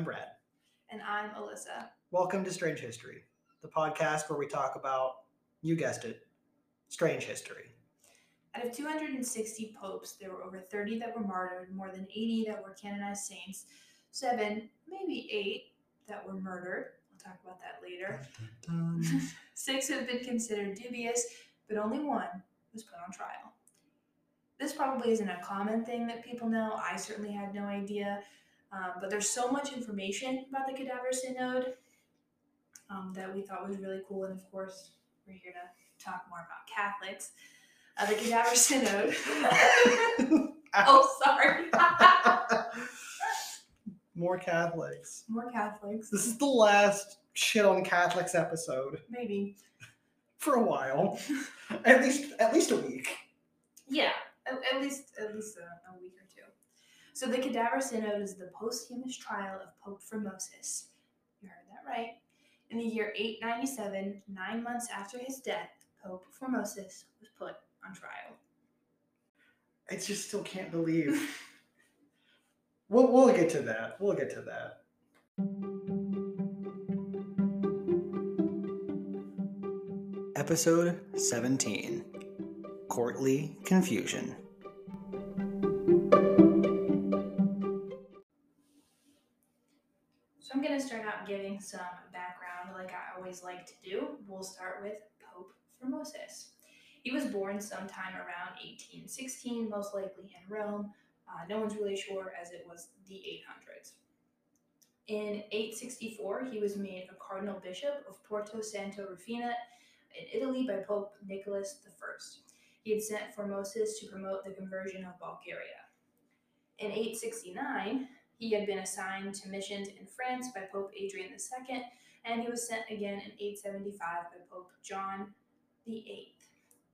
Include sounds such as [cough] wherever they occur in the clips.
I'm Brad. And I'm Alyssa. Welcome to Strange History, the podcast where we talk about, you guessed it, strange history. Out of 260 popes, there were over 30 that were martyred, more than 80 that were canonized saints, seven, maybe eight, that were murdered. We'll talk about that later. [laughs] Six have been considered dubious, but only one was put on trial. This probably isn't a common thing that people know. I certainly had no idea. Um, but there's so much information about the Cadaver Synod um, that we thought was really cool. And of course, we're here to talk more about Catholics. Uh, the Cadaver [laughs] Synod. [laughs] oh, sorry. [laughs] More Catholics. more Catholics. This is the last shit on Catholics episode Maybe. for a while. at least at least a week. Yeah, at, at least at least a, a week. So the Cadaver Synod is the posthumous trial of Pope Formosus. You heard that right. In the year 897, nine months after his death, Pope Formosus was put on trial. I just still can't believe. [laughs] we'll we'll get to that. We'll get to that. Episode 17 Courtly Confusion. Giving some background like I always like to do. We'll start with Pope Formosus. He was born sometime around 1816, most likely in Rome. Uh, no one's really sure as it was the 800s. In 864, he was made a cardinal bishop of Porto Santo Rufina in Italy by Pope Nicholas I. He had sent Formosus to promote the conversion of Bulgaria. In 869, he had been assigned to missions in France by Pope Adrian II, and he was sent again in 875 by Pope John VIII.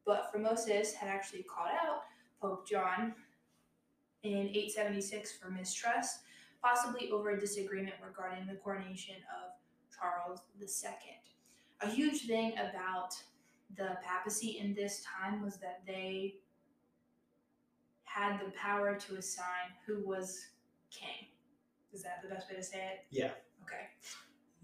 But Formosus had actually called out Pope John in 876 for mistrust, possibly over a disagreement regarding the coronation of Charles II. A huge thing about the papacy in this time was that they had the power to assign who was king. Is that the best way to say it? Yeah. Okay.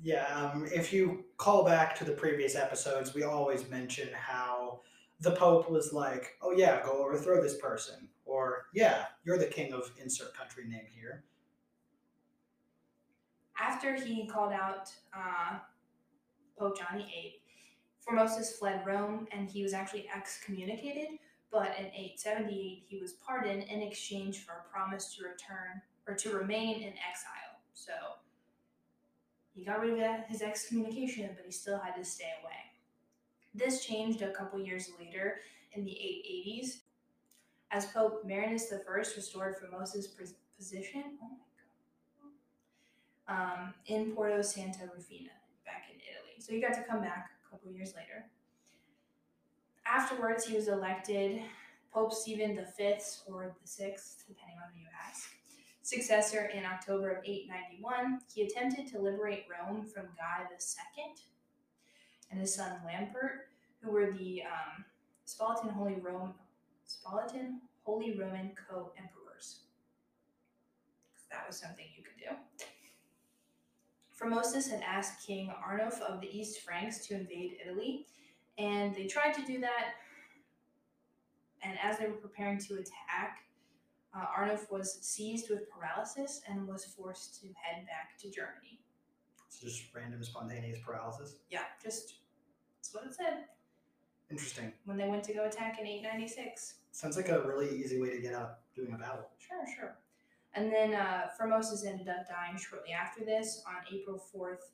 Yeah, um, if you call back to the previous episodes, we always mention how the Pope was like, oh, yeah, go overthrow this person. Or, yeah, you're the king of insert country name here. After he called out uh, Pope John VIII, Formosus fled Rome and he was actually excommunicated. But in 878, he was pardoned in exchange for a promise to return or to remain in exile. So he got rid of his excommunication, but he still had to stay away. This changed a couple years later in the 880s as Pope Marinus I restored Formosus' pos- position. Oh. Um, in Porto Santa Rufina, back in Italy. So he got to come back a couple years later. Afterwards, he was elected Pope Stephen V or the Sixth, depending on who you ask, successor in October of 891. He attempted to liberate Rome from Guy II and his son Lambert, who were the um, Holy Rome, Holy Roman co-emperors. That was something you could do. Formosus had asked King Arnulf of the East Franks to invade Italy, and they tried to do that. And as they were preparing to attack, uh, Arnulf was seized with paralysis and was forced to head back to Germany. It's just random spontaneous paralysis. Yeah, just that's what it said Interesting. when they went to go attack in 896. Sounds like a really easy way to get out doing a battle. Sure, sure. And then uh, Formosus ended up dying shortly after this on April 4th,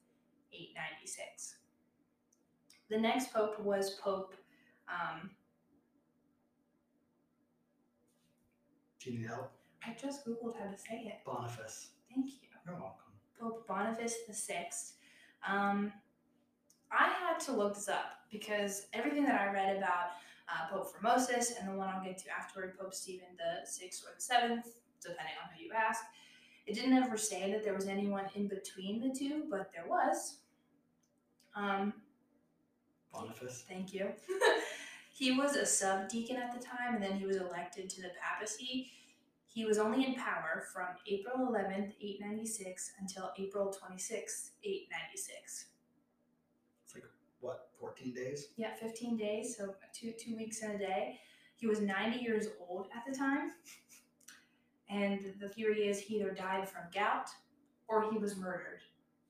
896. The next pope was Pope, um, Do you need help? I just Googled how to say it. Boniface. Thank you. You're welcome. Pope Boniface VI. Um, I had to look this up because everything that I read about uh, Pope Formosus and the one I'll get to afterward, Pope Stephen the Sixth or the Seventh, depending on who you ask, it didn't ever say that there was anyone in between the two, but there was. Um, Boniface. Thank you. [laughs] he was a subdeacon at the time, and then he was elected to the papacy. He was only in power from April 11th, 896 until April 26th, 896. It's like what, 14 days? Yeah, 15 days, so two two weeks and a day. He was 90 years old at the time. And the theory is he either died from gout or he was murdered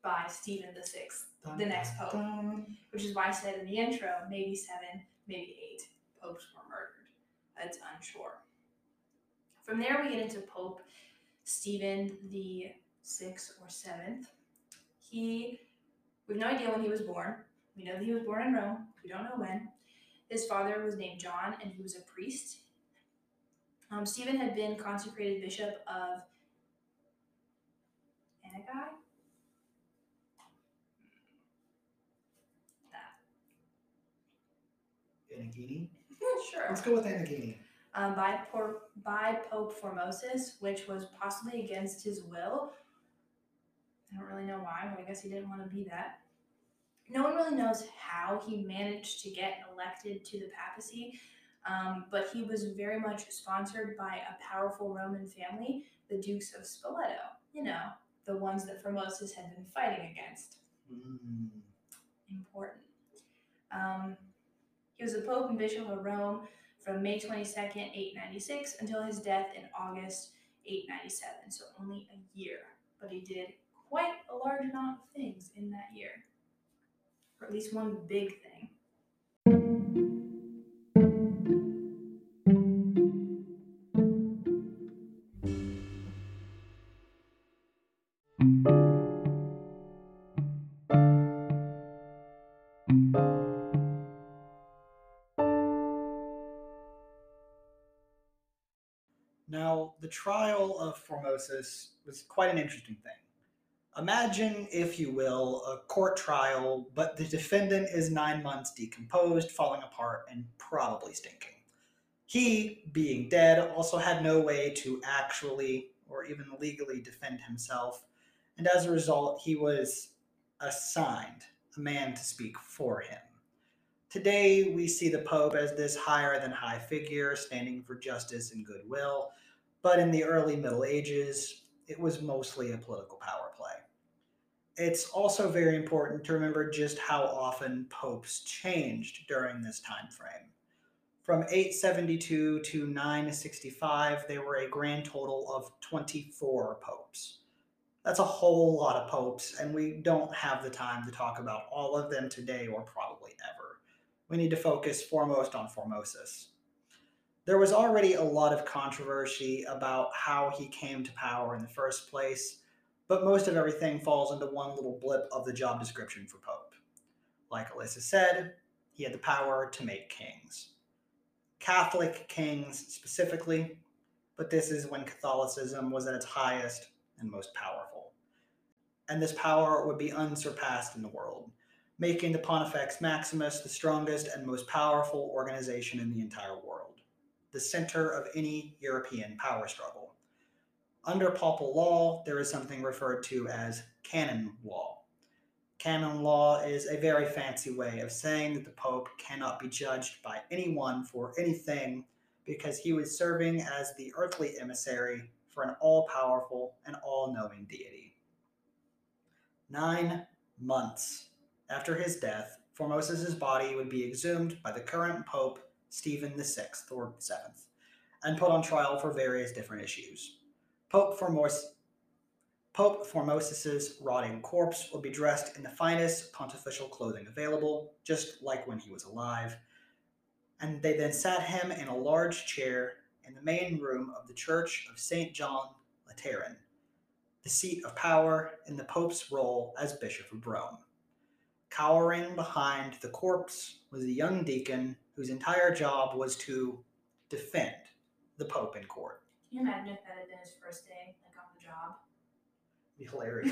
by Stephen the Sixth, the next pope. Which is why I said in the intro, maybe seven, maybe eight popes were murdered. It's unsure. From there, we get into Pope Stephen the sixth or seventh. He, we have no idea when he was born. We know that he was born in Rome. We don't know when. His father was named John, and he was a priest. Um, Stephen had been consecrated bishop of Anagai. Anagini? [laughs] sure. Let's go with Anagini. um, by, Por- by Pope Formosus, which was possibly against his will. I don't really know why, but I guess he didn't want to be that. No one really knows how he managed to get elected to the papacy, um, but he was very much sponsored by a powerful Roman family, the Dukes of Spoleto. You know, the ones that Formosus had been fighting against Mm. important. Um, he was the pope and bishop of Rome from May 22nd, 896, until his death in August 897, so only a year. But he did quite a large amount of things in that year, or at least one big thing. The trial of Formosus was quite an interesting thing. Imagine, if you will, a court trial, but the defendant is nine months decomposed, falling apart, and probably stinking. He, being dead, also had no way to actually or even legally defend himself, and as a result, he was assigned a man to speak for him. Today, we see the Pope as this higher than high figure standing for justice and goodwill, but in the early Middle Ages, it was mostly a political power play. It's also very important to remember just how often popes changed during this time frame. From 872 to 965, there were a grand total of 24 popes. That's a whole lot of popes, and we don't have the time to talk about all of them today or probably ever. We need to focus foremost on Formosus. There was already a lot of controversy about how he came to power in the first place, but most of everything falls into one little blip of the job description for Pope. Like Alyssa said, he had the power to make kings. Catholic kings specifically, but this is when Catholicism was at its highest and most powerful. And this power would be unsurpassed in the world, making the Pontifex Maximus the strongest and most powerful organization in the entire world, the center of any European power struggle. Under papal law, there is something referred to as canon law. Canon law is a very fancy way of saying that the Pope cannot be judged by anyone for anything because he was serving as the earthly emissary for an all powerful and all knowing deity. Nine months after his death, Formosus's body would be exhumed by the current Pope Stephen VI or VII and put on trial for various different issues. Pope Formos Pope Formosus's rotting corpse would be dressed in the finest pontifical clothing available, just like when he was alive, and they then sat him in a large chair in the main room of the Church of St. John Lateran, the seat of power in the Pope's role as Bishop of Rome. Cowering behind the corpse was a young deacon whose entire job was to defend the Pope in court. Can you imagine if that had been his first day, like on the job? Be hilarious.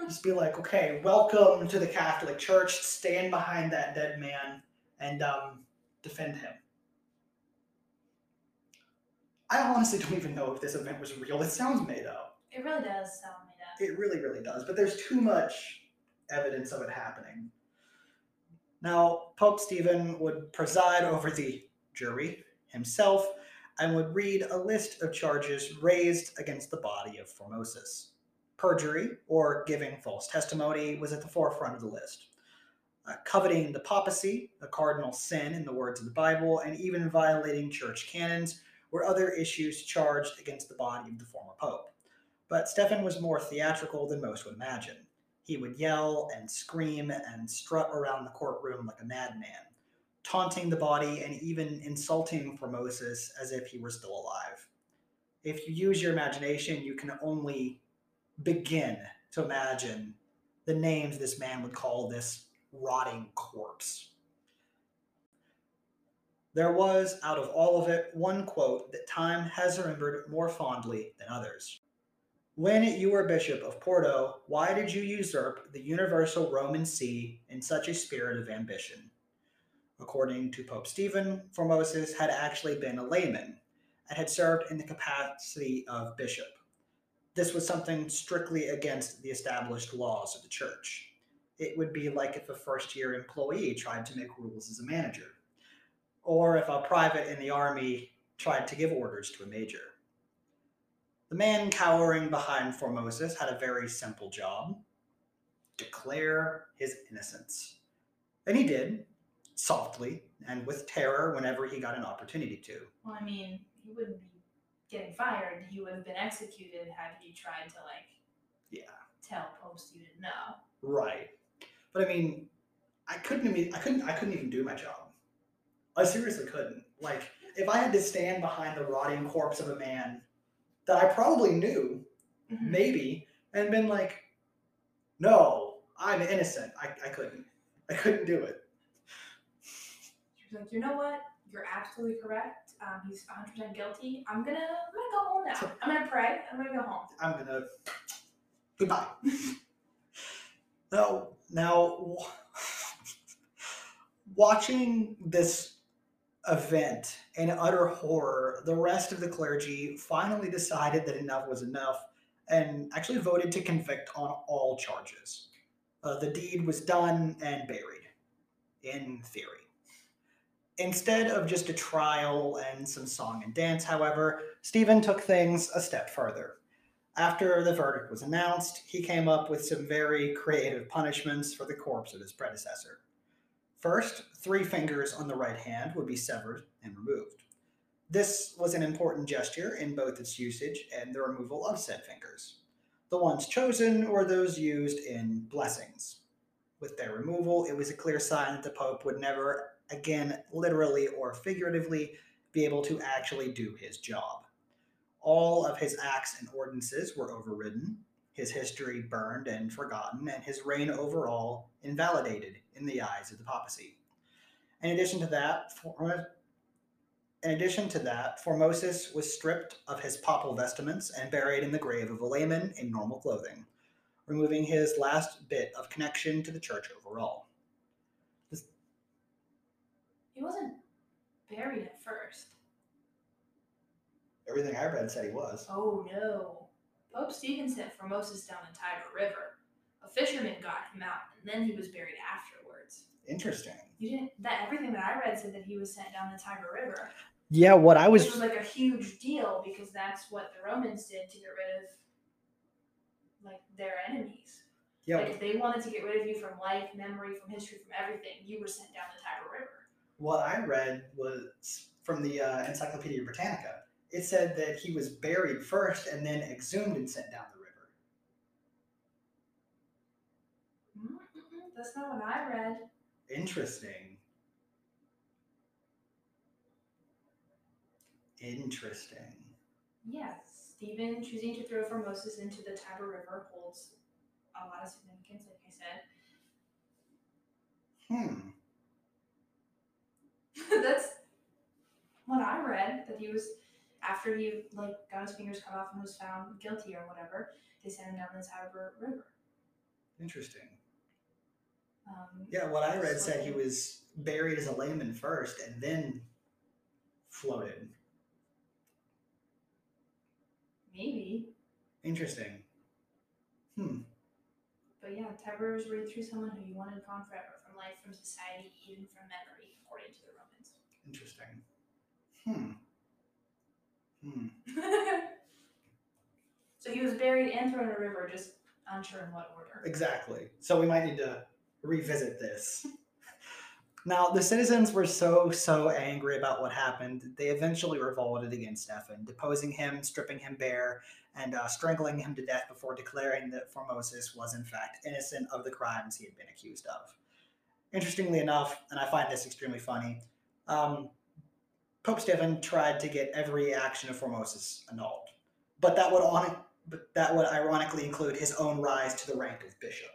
[laughs] Just be like, okay, welcome to the Catholic Church. Stand behind that dead man and um, defend him. I honestly don't even know if this event was real. It sounds made up. it really does sound made up. It really, really does. But there's too much evidence of it happening. Now, Pope Stephen would preside over the jury himself, and would read a list of charges raised against the body of Formosus. Perjury, or giving false testimony, was at the forefront of the list. Uh, coveting the papacy, a cardinal sin in the words of the Bible, and even violating church canons were other issues charged against the body of the former pope. But Stephen was more theatrical than most would imagine. He would yell and scream and strut around the courtroom like a madman, taunting the body and even insulting Formosus as if he were still alive. If you use your imagination, you can only begin to imagine the names this man would call this rotting corpse. There was, out of all of it, one quote that time has remembered more fondly than others. When you were Bishop of Porto, why did you usurp the universal Roman see in such a spirit of ambition? According to Pope Stephen, Formosus had actually been a layman and had served in the capacity of bishop. This was something strictly against the established laws of the church. It would be like if a first year employee tried to make rules as a manager, or if a private in the army tried to give orders to a major. The man cowering behind Formosus had a very simple job declare his innocence. And he did, softly and with terror whenever he got an opportunity to. Well, I mean, he wouldn't be getting fired. He would have been executed had he tried to like Yeah. tell Pope Stephen no. Right. But I mean, I couldn't even I couldn't I couldn't even do my job. I seriously couldn't. Like if I had to stand behind the rotting corpse of a man that I probably knew, Mhm. maybe, and been like, no, I'm innocent. I, I couldn't. I couldn't do it. She was like, you know what? You're absolutely correct. Um, he's 100% guilty. I'm gonna, I'm gonna go home now. I'm gonna pray. I'm gonna go home. I'm gonna goodbye. [laughs] now, now, [laughs] watching this event in utter horror, the rest of the clergy finally decided that enough was enough and actually voted to convict on all charges. Uh, the deed was done and buried, in theory. Instead of just a trial and some song and dance, however, Stephen took things a step further. After the verdict was announced, he came up with some very creative punishments for the corpse of his predecessor. First, three fingers on the right hand would be severed and removed. This was an important gesture in both its usage and the removal of said fingers. The ones chosen were those used in blessings. With their removal, it was a clear sign that the Pope would never again, literally or figuratively, be able to actually do his job. All of his acts and ordinances were overridden, his history burned and forgotten, and his reign overall invalidated in the eyes of the papacy. In addition to that, For- in addition to that, Formosus was stripped of his papal vestments and buried in the grave of a layman in normal clothing, removing his last bit of connection to the church overall. He wasn't buried at first. Everything I read said he was. Oh no. Pope Stephen sent Formosus down the Tiber River. A fisherman got him out, and then he was buried afterwards. Interesting. You didn't that everything that I read said that he was sent down the Tiber River. Yeah, what I was, Which was like a huge deal because that's what the Romans did to get rid of like their enemies. yeah, Like if they wanted to get rid of you from life, memory, from history, from everything, you were sent down the Tiber River. what I read was from the uh, Encyclopedia Britannica. It said that he was buried first and then exhumed and sent down the river. Mm-mm-mm, that's not what I read. Interesting. Interesting. Yes, Stephen choosing to throw Formosus into the Tiber River holds a lot of significance, like I said. Hmm. [laughs] That's what I read. That he was after he like got his fingers cut off and was found guilty or whatever. They sent him down the Tiber River. Interesting. Um, Yeah, what I read said he was buried as a layman first and then floated. maybe, Interesting. Hmm. but yeah, Tiber was you threw someone who you wanted gone forever from life, from society, even from memory, according to the Romans. Interesting. Hmm. Hmm. [laughs] so he was buried and thrown in a river, just unsure in what order. Exactly. So we might need to revisit this. now, the citizens were so, so angry about what happened, they eventually revolted against Stefan, deposing him, stripping him bare, and uh, strangling him to death before declaring that Formosus was, in fact, innocent of the crimes he had been accused of. Interestingly enough, and I find this extremely funny, um, Pope Stephen tried to get every action of Formosus annulled, but that would on, but that would ironically include his own rise to the rank of bishop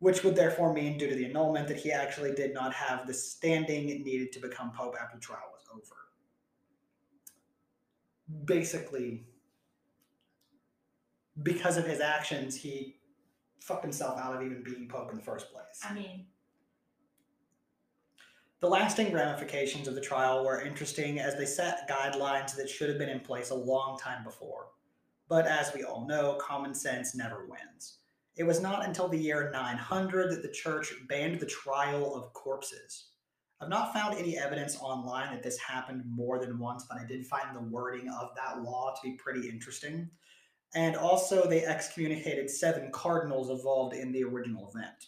which would therefore mean, due to the annulment, that he actually did not have the standing needed to become pope after the trial was over. Basically, because of his actions, he fucked himself out of even being pope in the first place. I mean, The lasting ramifications of the trial were interesting as they set guidelines that should have been in place a long time before. But as we all know, common sense never wins. It was not until the year 900 that the church banned the trial of corpses. I've not found any evidence online that this happened more than once, but I did find the wording of that law to be pretty interesting. And also, they excommunicated seven cardinals involved in the original event.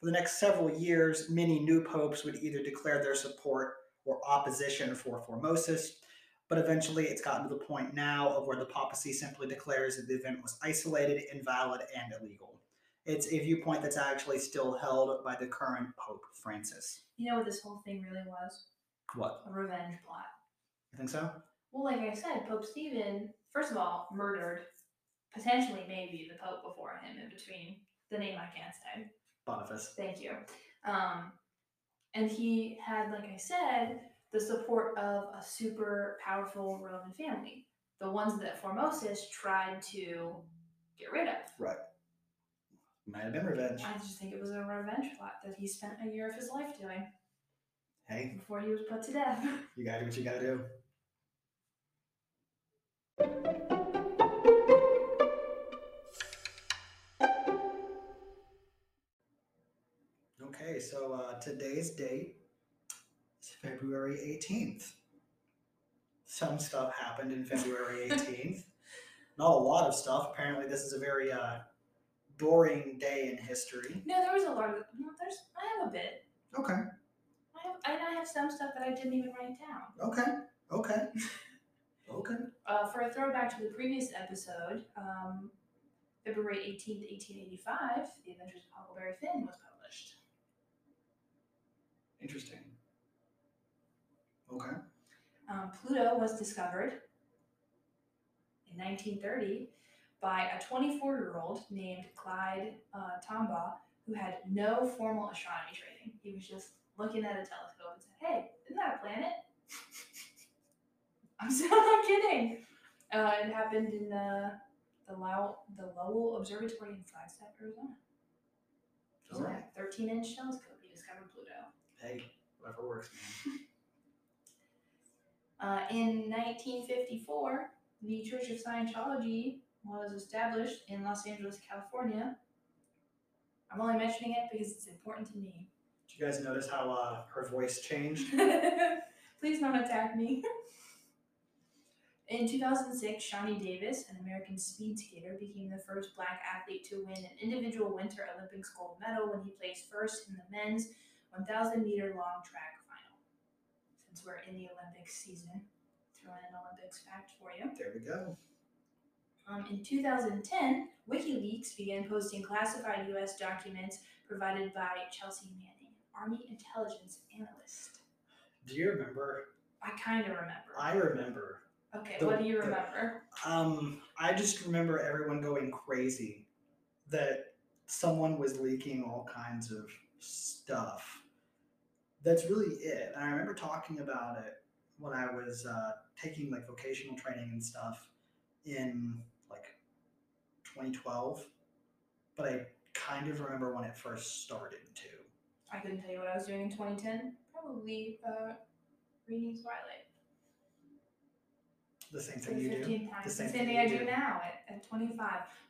For the next several years, many new popes would either declare their support or opposition for Formosus, but eventually it's gotten to the point now of where the papacy simply declares that the event was isolated, invalid, and illegal. It's a viewpoint that's actually still held by the current Pope Francis. you know what this whole thing really was? What? A revenge plot. You think so? Well, like I said, Pope Stephen, first of all, murdered potentially maybe the Pope before him in between the name I can't say. Boniface. Thank you. Um, and he had, like I said, the support of a super powerful Roman family, the ones that Formosus tried to get rid of. Right. Might have been revenge. I just think it was a revenge plot that he spent a year of his life doing Hey, before he was put to death. you gotta do what you gotta do. Okay, so uh, today's date is February 18th. Some stuff happened in February [laughs] 18th. Not a lot of stuff. Apparently, this is a very uh, boring day in history. no, there was a lot of. No, there's. I have a bit. Okay, I have. And I have some stuff that I didn't even write down. okay, okay, okay. [laughs] Uh, for a throwback to the previous episode, um, February 18th, 1885, The Adventures of Huckleberry Finn was published. Interesting. Okay. Um, Pluto was discovered in 1930 by a 24 year old named Clyde uh, Tombaugh who had no formal astronomy training. He was just looking at a telescope and said, Hey, isn't that a planet? [laughs] I'm still not kidding. Uh, it happened in uh, the, Low- the Lowell Observatory in Flagstaff, Arizona. Just Alright. a 13 inch telescope. He discovered Pluto. Hey, whatever works, man. [laughs] Uh, in 1954, the Church of Scientology was established in Los Angeles, California. I'm only mentioning it because it's important to me. Did you guys notice how uh, her voice changed? [laughs] Please don't attack me. In 2006, Shani Davis, an American speed skater, became the first black athlete to win an individual Winter Olympics gold medal when he placed first in the men's 1,000 meter long track final. Since we're in the Olympics season, throw in an Olympics fact for you. There we go. Um, in 2010, WikiLeaks began posting classified U.S. documents provided by Chelsea Manning, Army intelligence analyst. Do you remember? I kind of remember. I remember. okay, the- what do you the- remember? Um, I just remember everyone going crazy that someone was leaking all kinds of stuff. That's really it. And I remember talking about it when I was uh, taking like vocational training and stuff in like 2012, but I kind of remember when it first started too. I couldn't tell you what I was doing in 2010. Probably uh, reading Twilight. The same thing you do. 15th time. The same the thing same thing I do do. now at, at 25.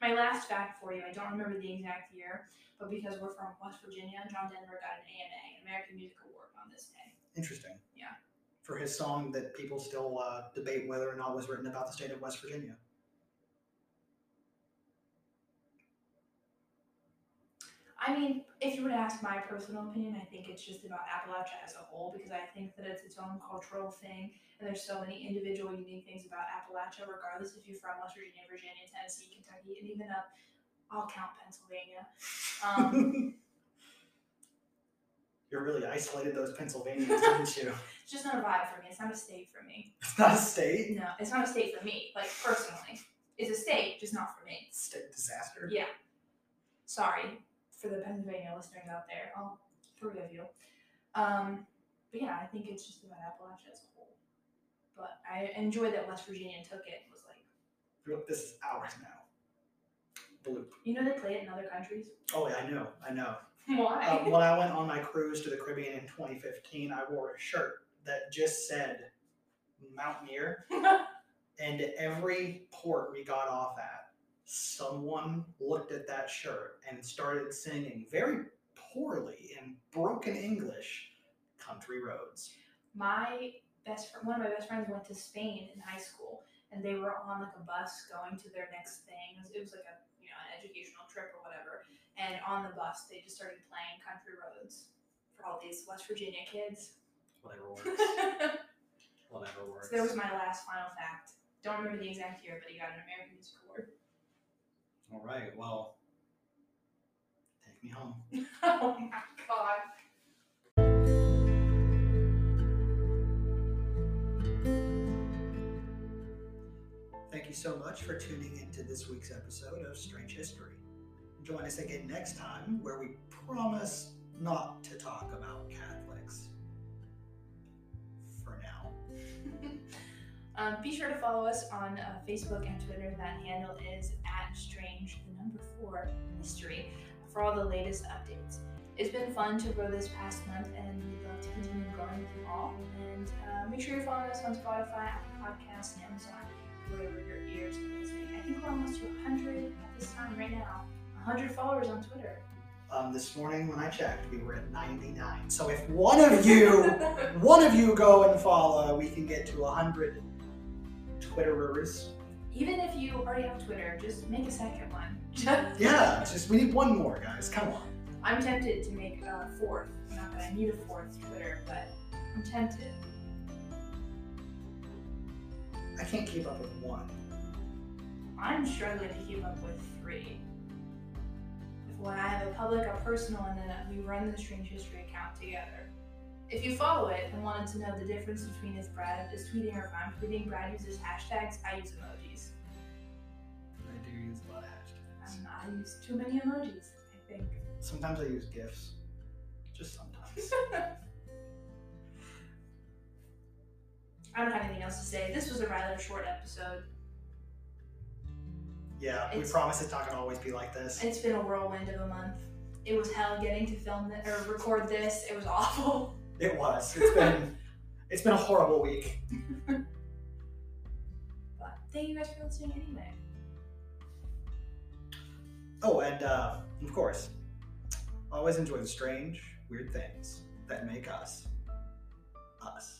My last fact for you, I don't remember the exact year, but because we're from West Virginia, John Denver got an AMA, an American Music Award, on this day. Interesting. Yeah. For his song that people still uh, debate whether or not was written about the state of West Virginia. I mean, if you were to ask my personal opinion, I think it's just about Appalachia as a whole because I think that it's its own cultural thing, and there's so many individual unique things about Appalachia, regardless if you're from West Virginia, Virginia, Tennessee, Kentucky, and even up, I'll count Pennsylvania. Um, [laughs] You really isolated those Pennsylvanians, didn't you? [laughs] it's just not a vibe for me. It's not a state for me. It's not a state. No, it's not a state for me. Like personally, it's a state, just not for me. State disaster. Yeah. Sorry for the Pennsylvania listeners out there. I'll forgive you. Um, but yeah, I think it's just about Appalachia as a whole. But I enjoy that West Virginia took it and was like, This is ours now. Bloop. you know, they play it in other countries. Oh yeah, I know. I know. [laughs] Why? Uh, when I went on my cruise to the Caribbean in 2015, I wore a shirt that just said Mountaineer, [laughs] and every port we got off at, someone looked at that shirt and started singing very poorly in broken English, "Country Roads." my best friend, one of my best friends went to Spain in high school, and they were on like a bus going to their next thing. It was, it was like a you know an educational trip or whatever. And on the bus, they just started playing Country Roads for all these West Virginia kids. Whatever works. [laughs] so Whatever works. there was my last final fact. Don't remember the exact year, but he got an American Music Award. All right. Well, take me home. [laughs] oh my god. Thank you so much for tuning into this week's episode of Strange History. Join us again next time where we promise not to talk about Catholics. For now. [laughs] um, be sure to follow us on uh, Facebook and Twitter. That handle is at strange the number four history for all the latest updates. It's been fun to grow this past month, and we'd love to continue growing with you all. And uh, make sure you're following us on Spotify, Apple Podcasts, and Amazon, wherever your ears are listening. I think we're almost to 100 at this time right now. 100 followers on Twitter. Um, this morning when I checked, we were at 99. So if one of [laughs] you, one of you go and follow, we can get to 100 Twitterers. Even if you already have Twitter, just make a second one. [laughs] Yeah, just we need one more, guys. Come on. I'm tempted to make a fourth. Not that I need a fourth Twitter, but I'm tempted. I can't keep up with one. I'm struggling to keep up with three. When I have a public, a personal, and then we run the Strange History account together. If you follow it and wanted to know the difference between if Brad is tweeting or if I'm tweeting, Brad uses hashtags, I use emojis. I do use a lot of hashtags. And I use too many emojis, I think. Sometimes I use GIFs. Just sometimes. [laughs] I don't have anything else to say. This was a rather short episode. Yeah, we It's- promise it's not gonna always be like this. It's been a whirlwind of a month. It was hell getting to film this or record this. It was awful. [laughs] It was. It's been [laughs] it's been a horrible week. [laughs] But thank you guys for listening anyway. Oh, and uh, of course, always enjoy the strange, weird things that make us us.